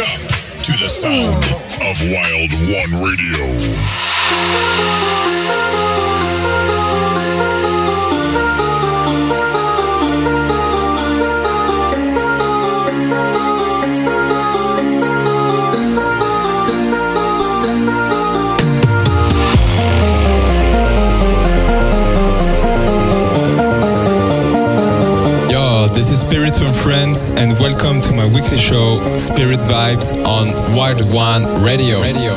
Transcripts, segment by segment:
Up to the sound of Wild One Radio. This is Spirit from France, and welcome to my weekly show, Spirit Vibes, on Wild One Radio. Radio.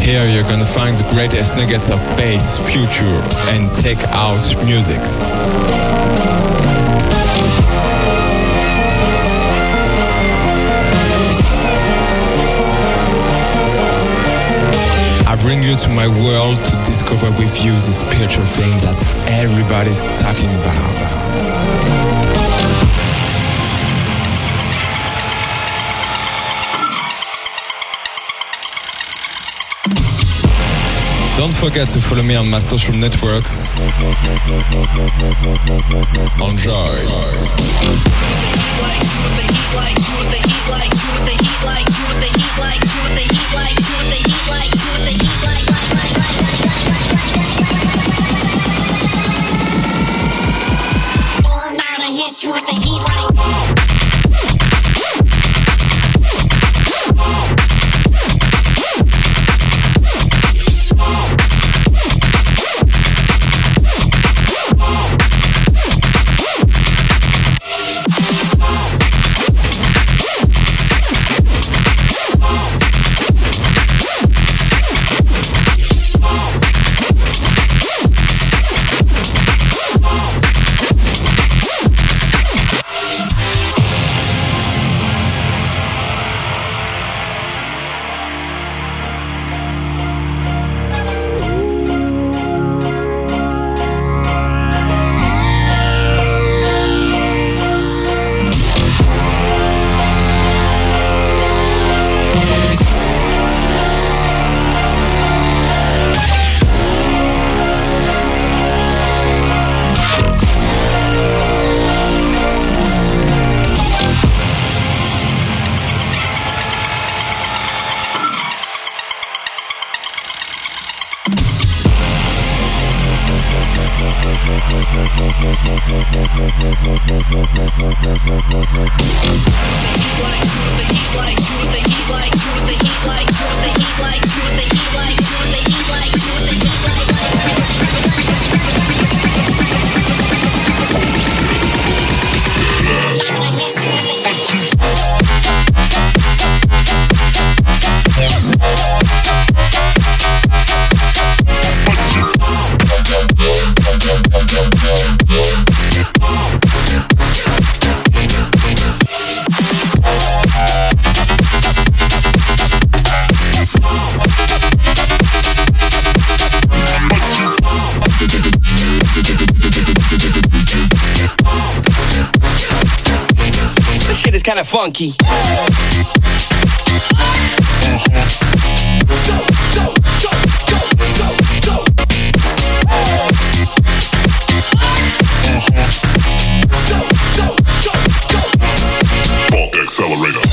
Here you're gonna find the greatest nuggets of bass, future, and tech house musics. Bring you to my world to discover with you the spiritual thing that everybody's talking about. Don't forget to follow me on my social networks. Enjoy. it's kinda funky. Accelerator.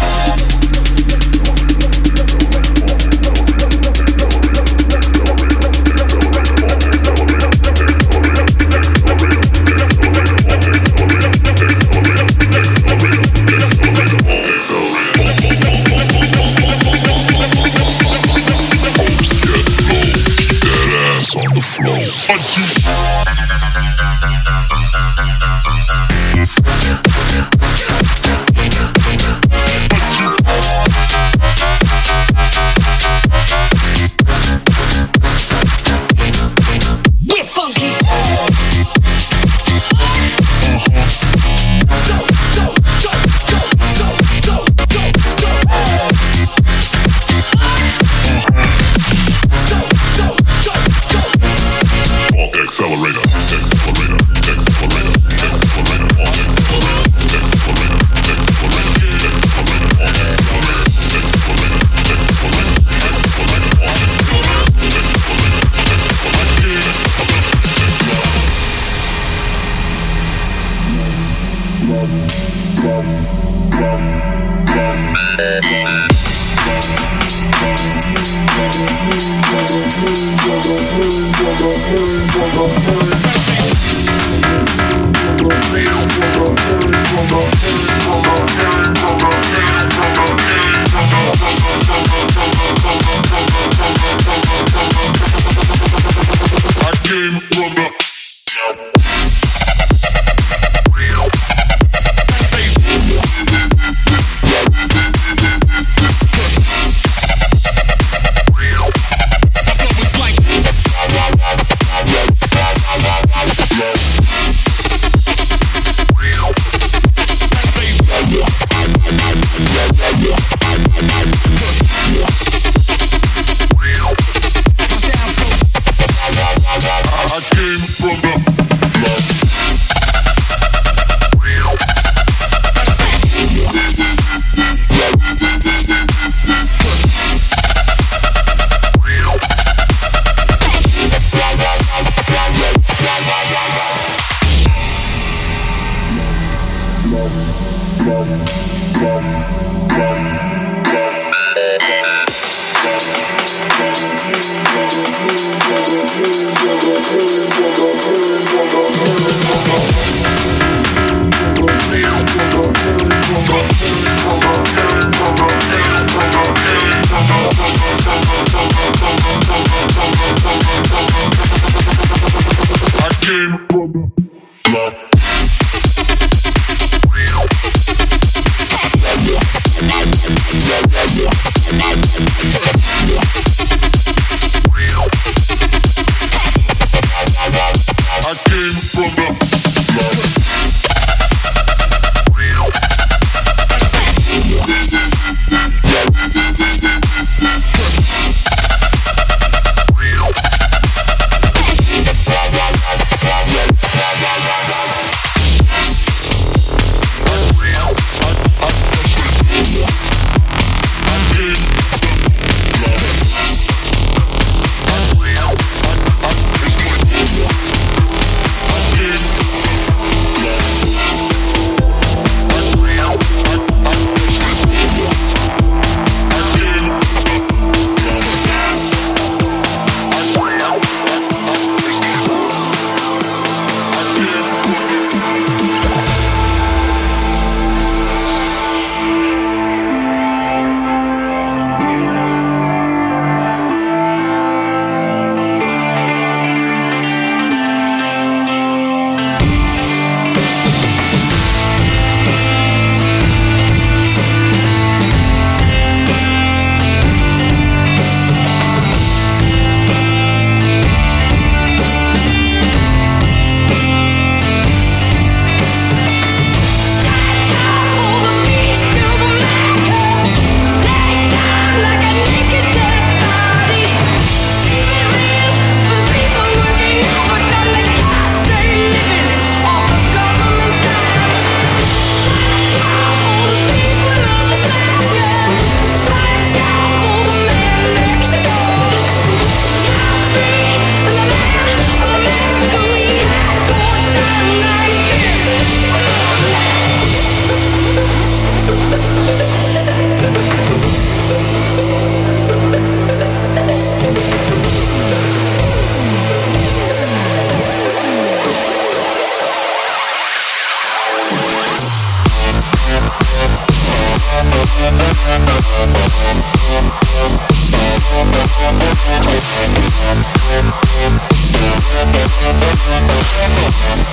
Yeah.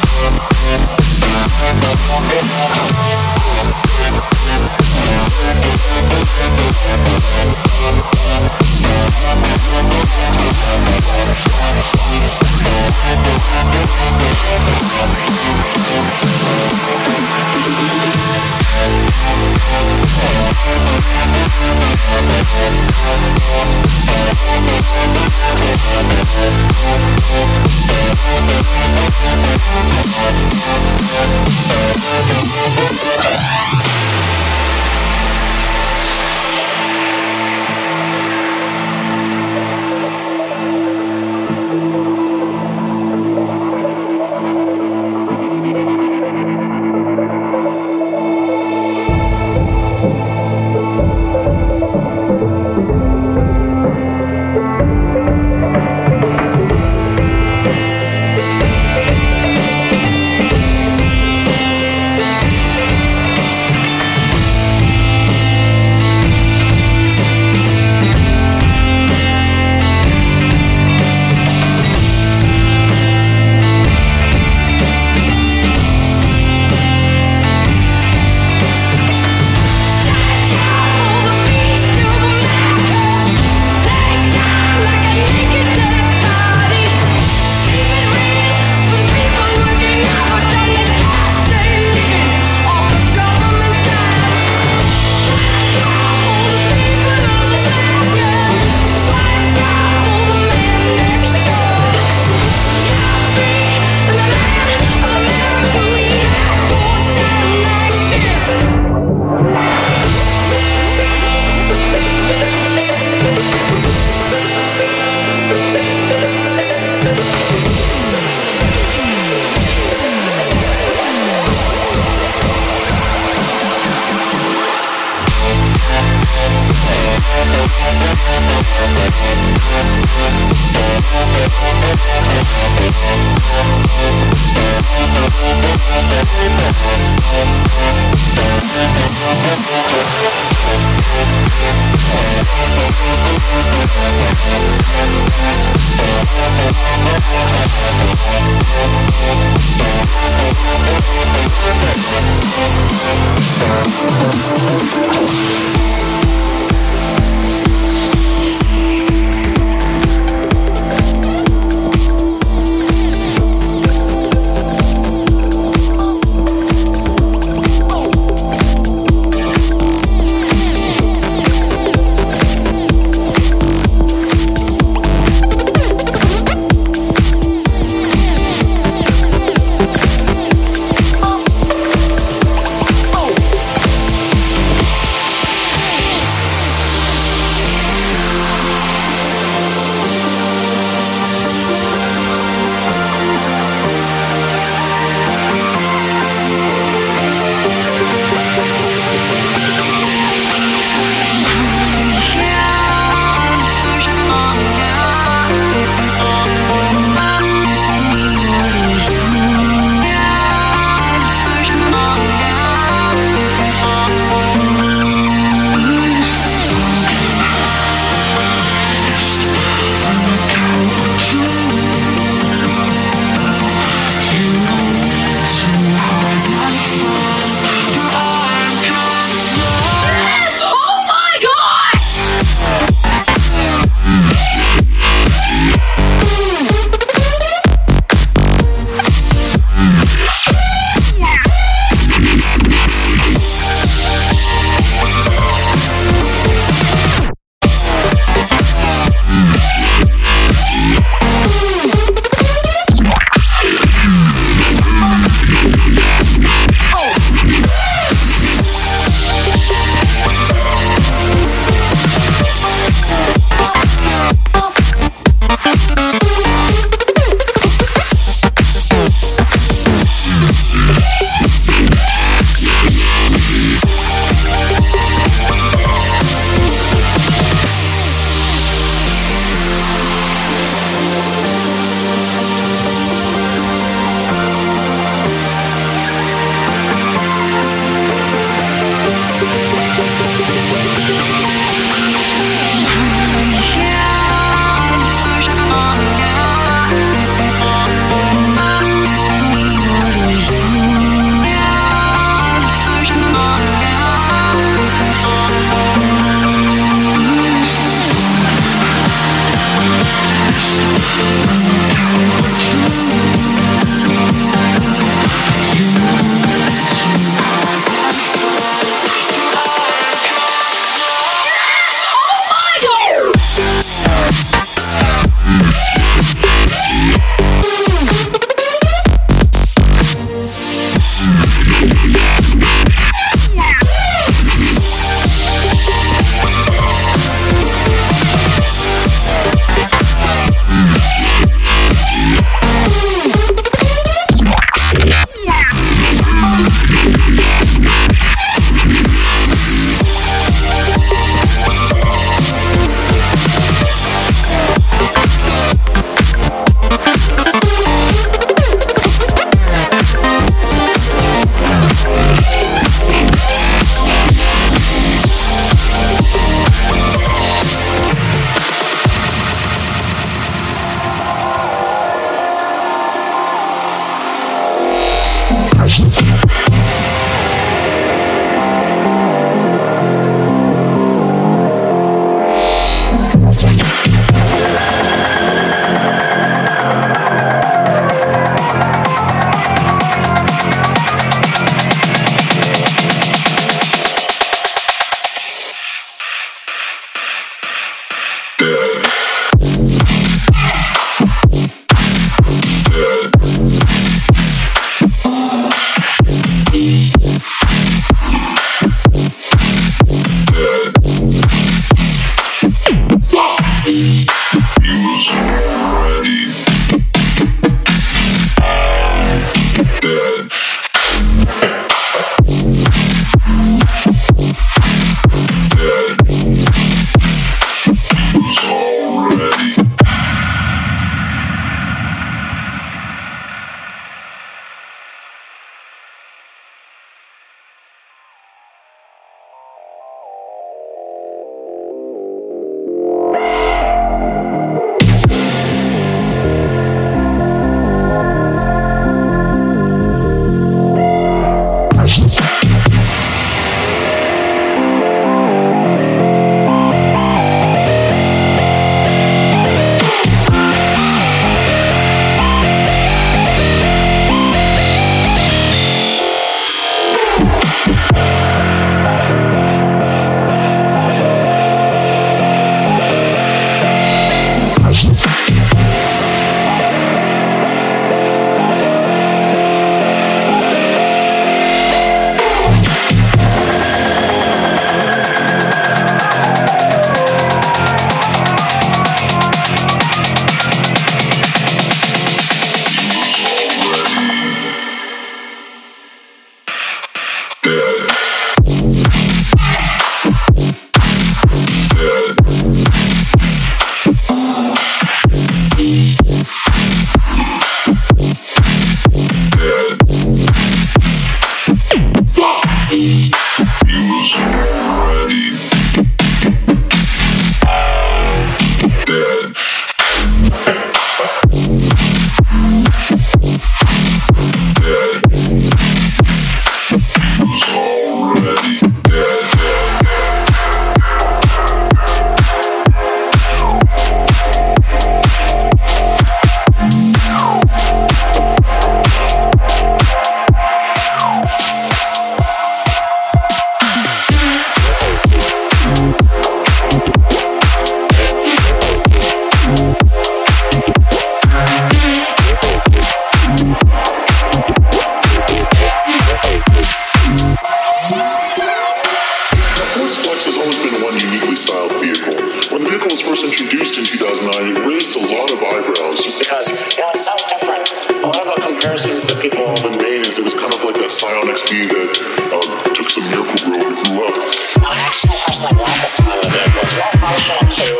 Was first introduced in 2009, it raised a lot of eyebrows just because you know it's so different. A lot of the comparisons that people often made is it was kind of like that Scion XB that uh, took some Miracle-Gro and grew up. I actually personally like the style of the vehicle. It's well functional too.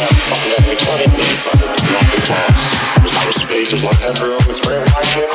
And it's something that utility needs. Inside of the box, there's a lot of space, there's a lot of headroom. It's very wide vehicle.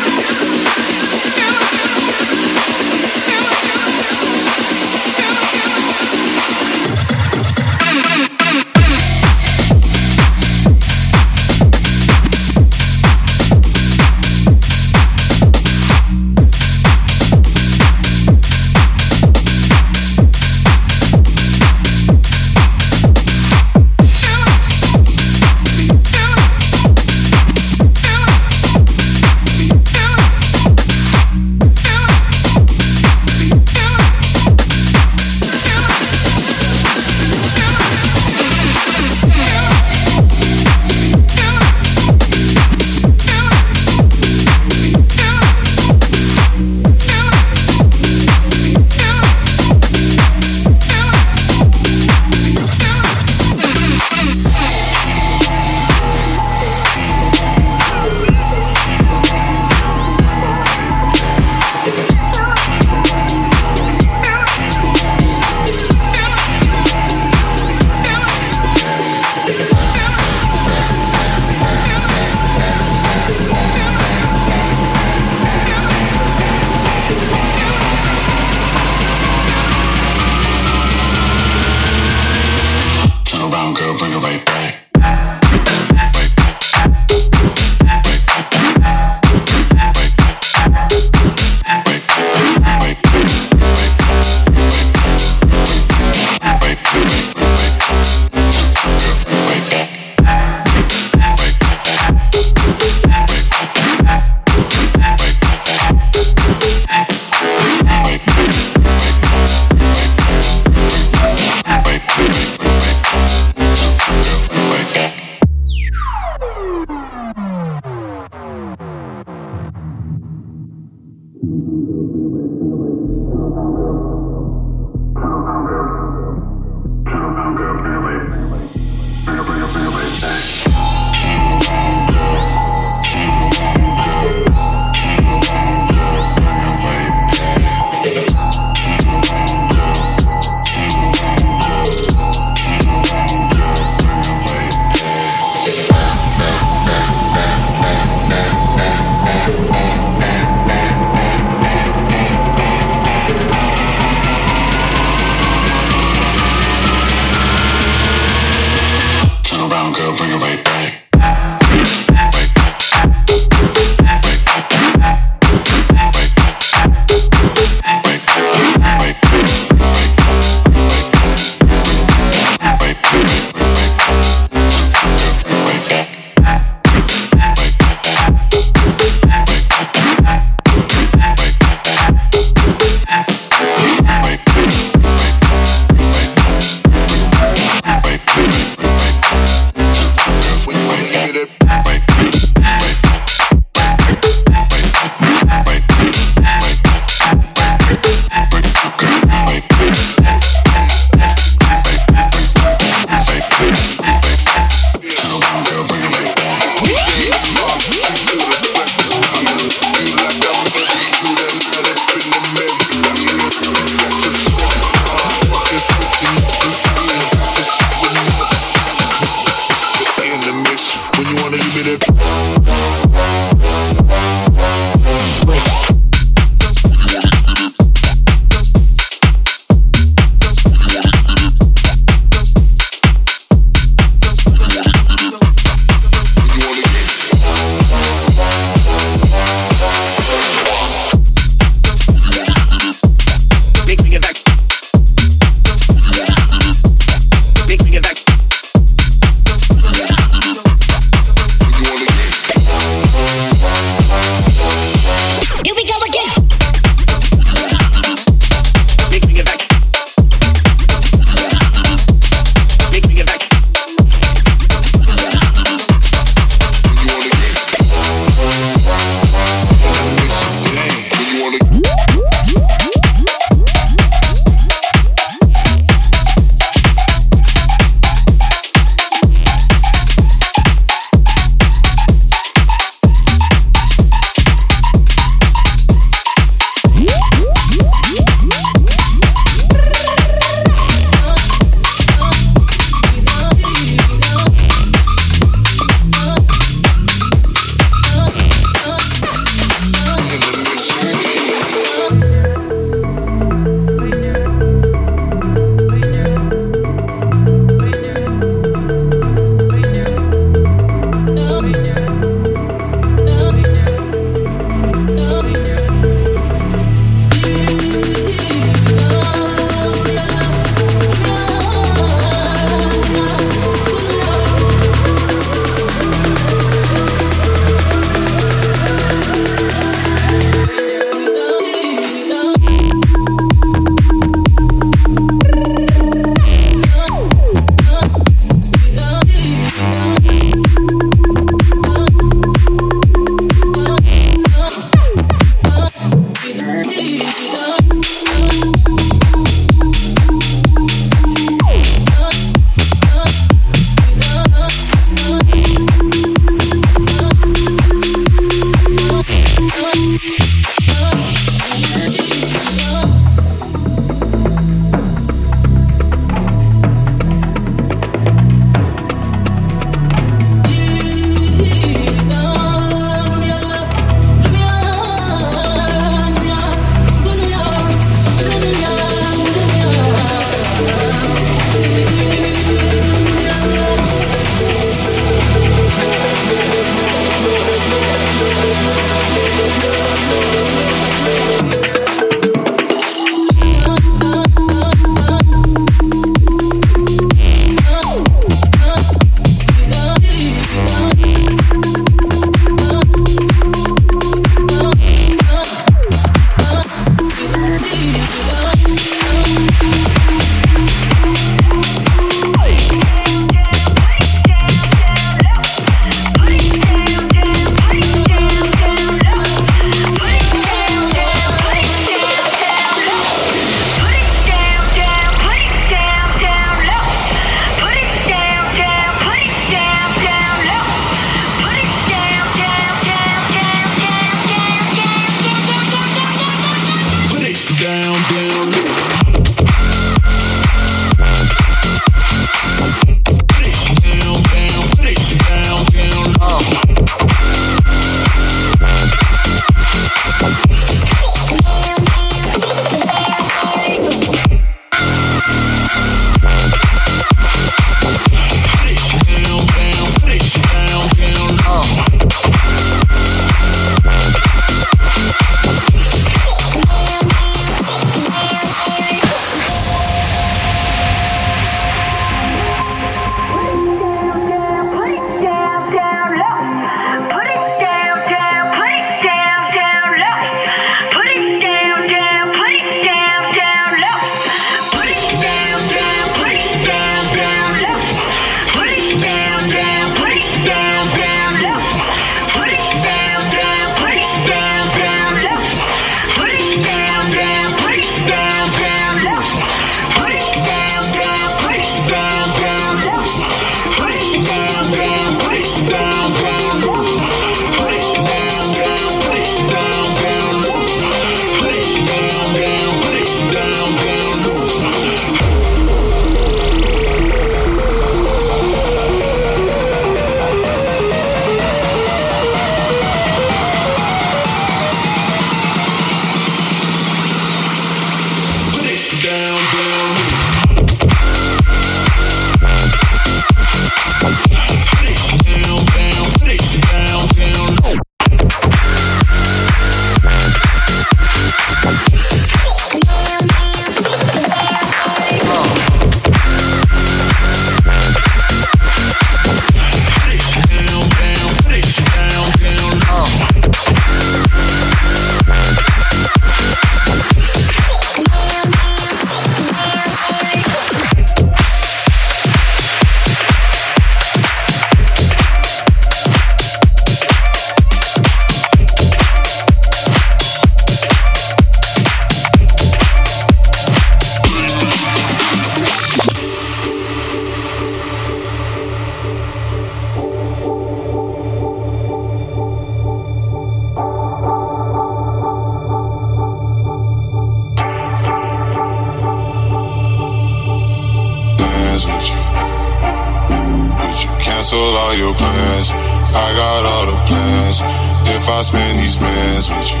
I spend these bands with you.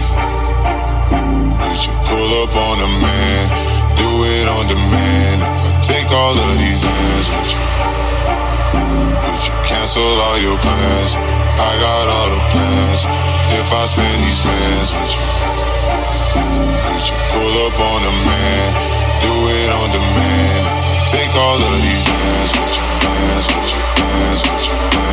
Would you pull up on a man? Do it on demand. If I take all of these hands with you, would you cancel all your plans? I got all the plans. If I spend these bands with you, would you pull up on a man? Do it on demand. Take all of these hands with you, hands with you, hands with you. Hands with you.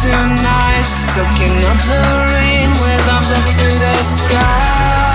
Tonight, nice, soaking up the rain with arms up to the sky.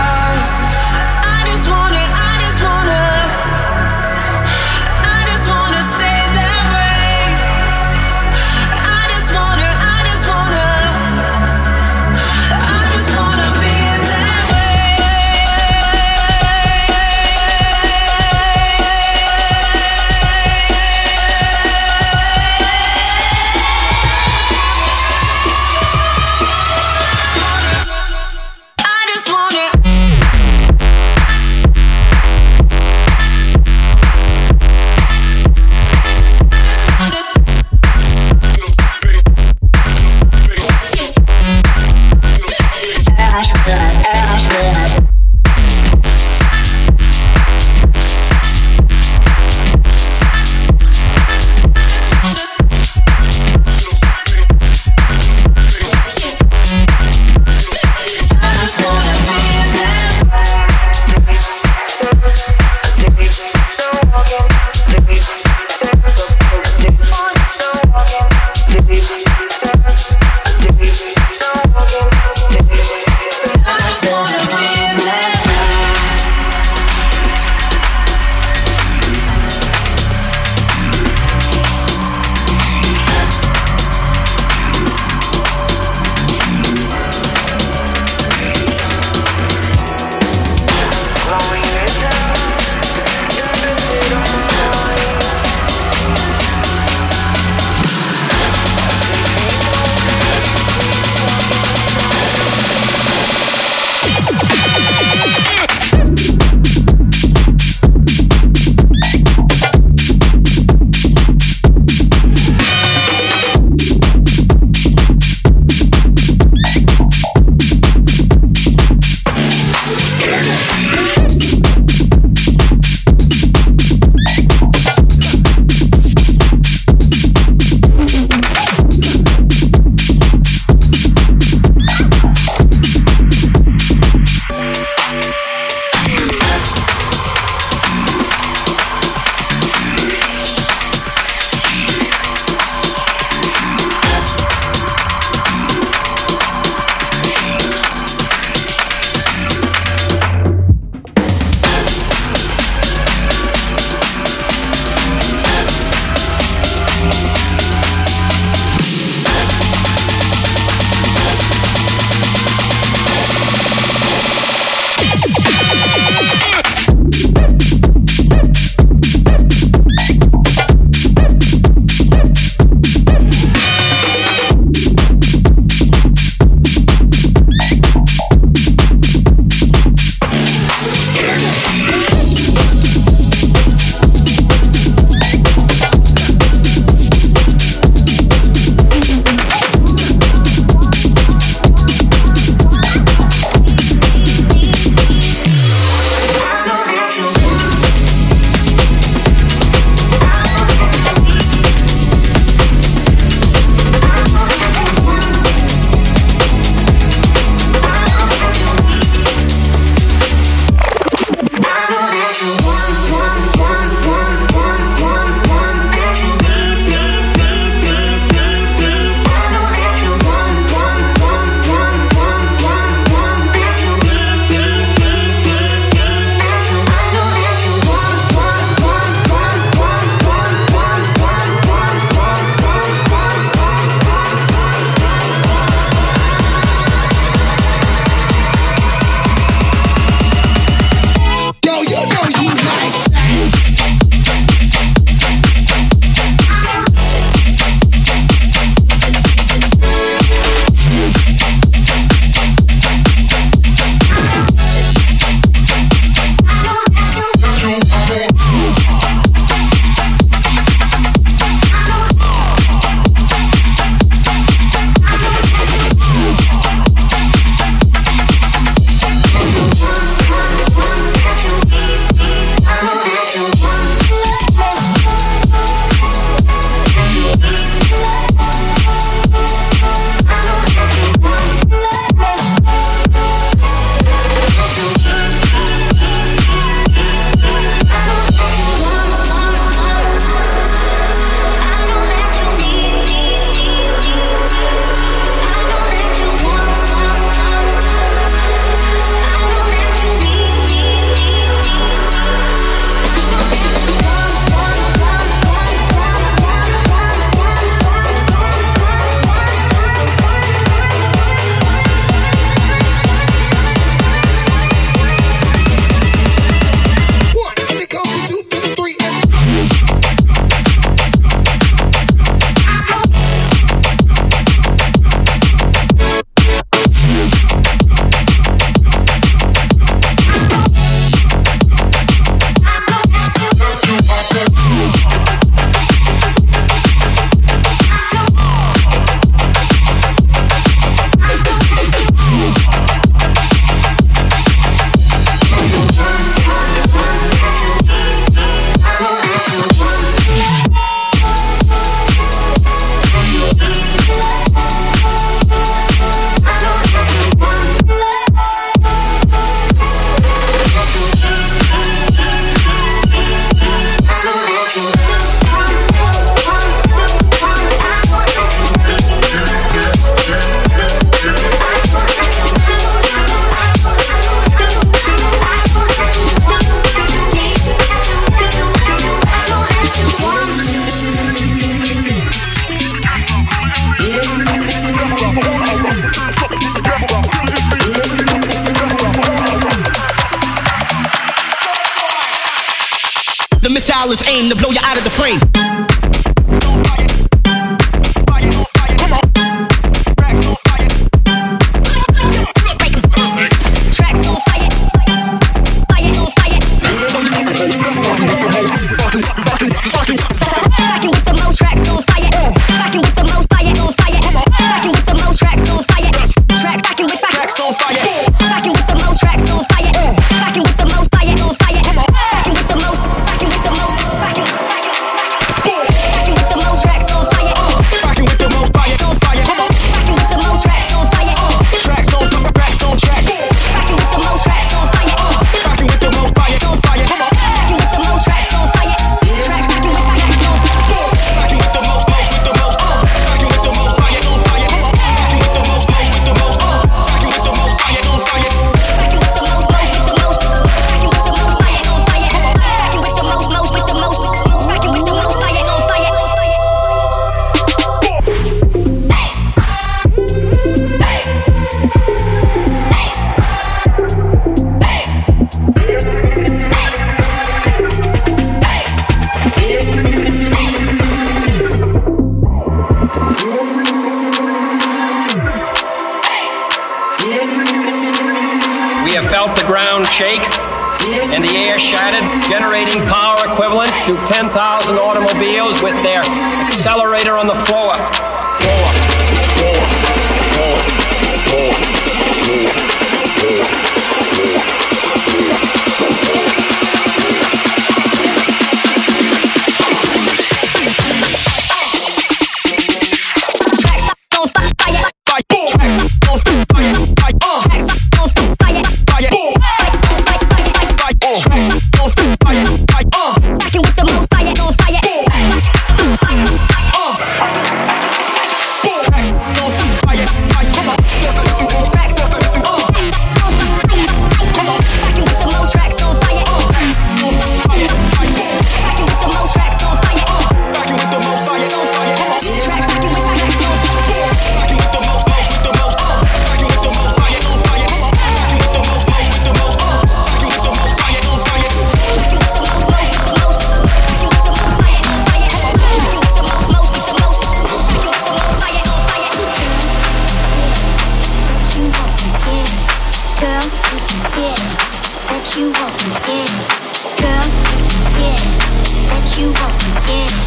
you won't forget it.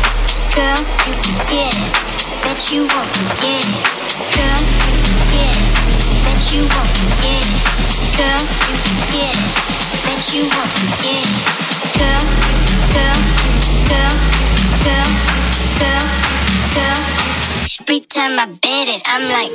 Girl, you can get it. Bet you won't forget it. Girl, you can get it. Bet you won't forget it. Girl, you can get it. Bet you won't forget it. Girl, girl, girl, girl, girl, girl. Every time I bet it, I'm like.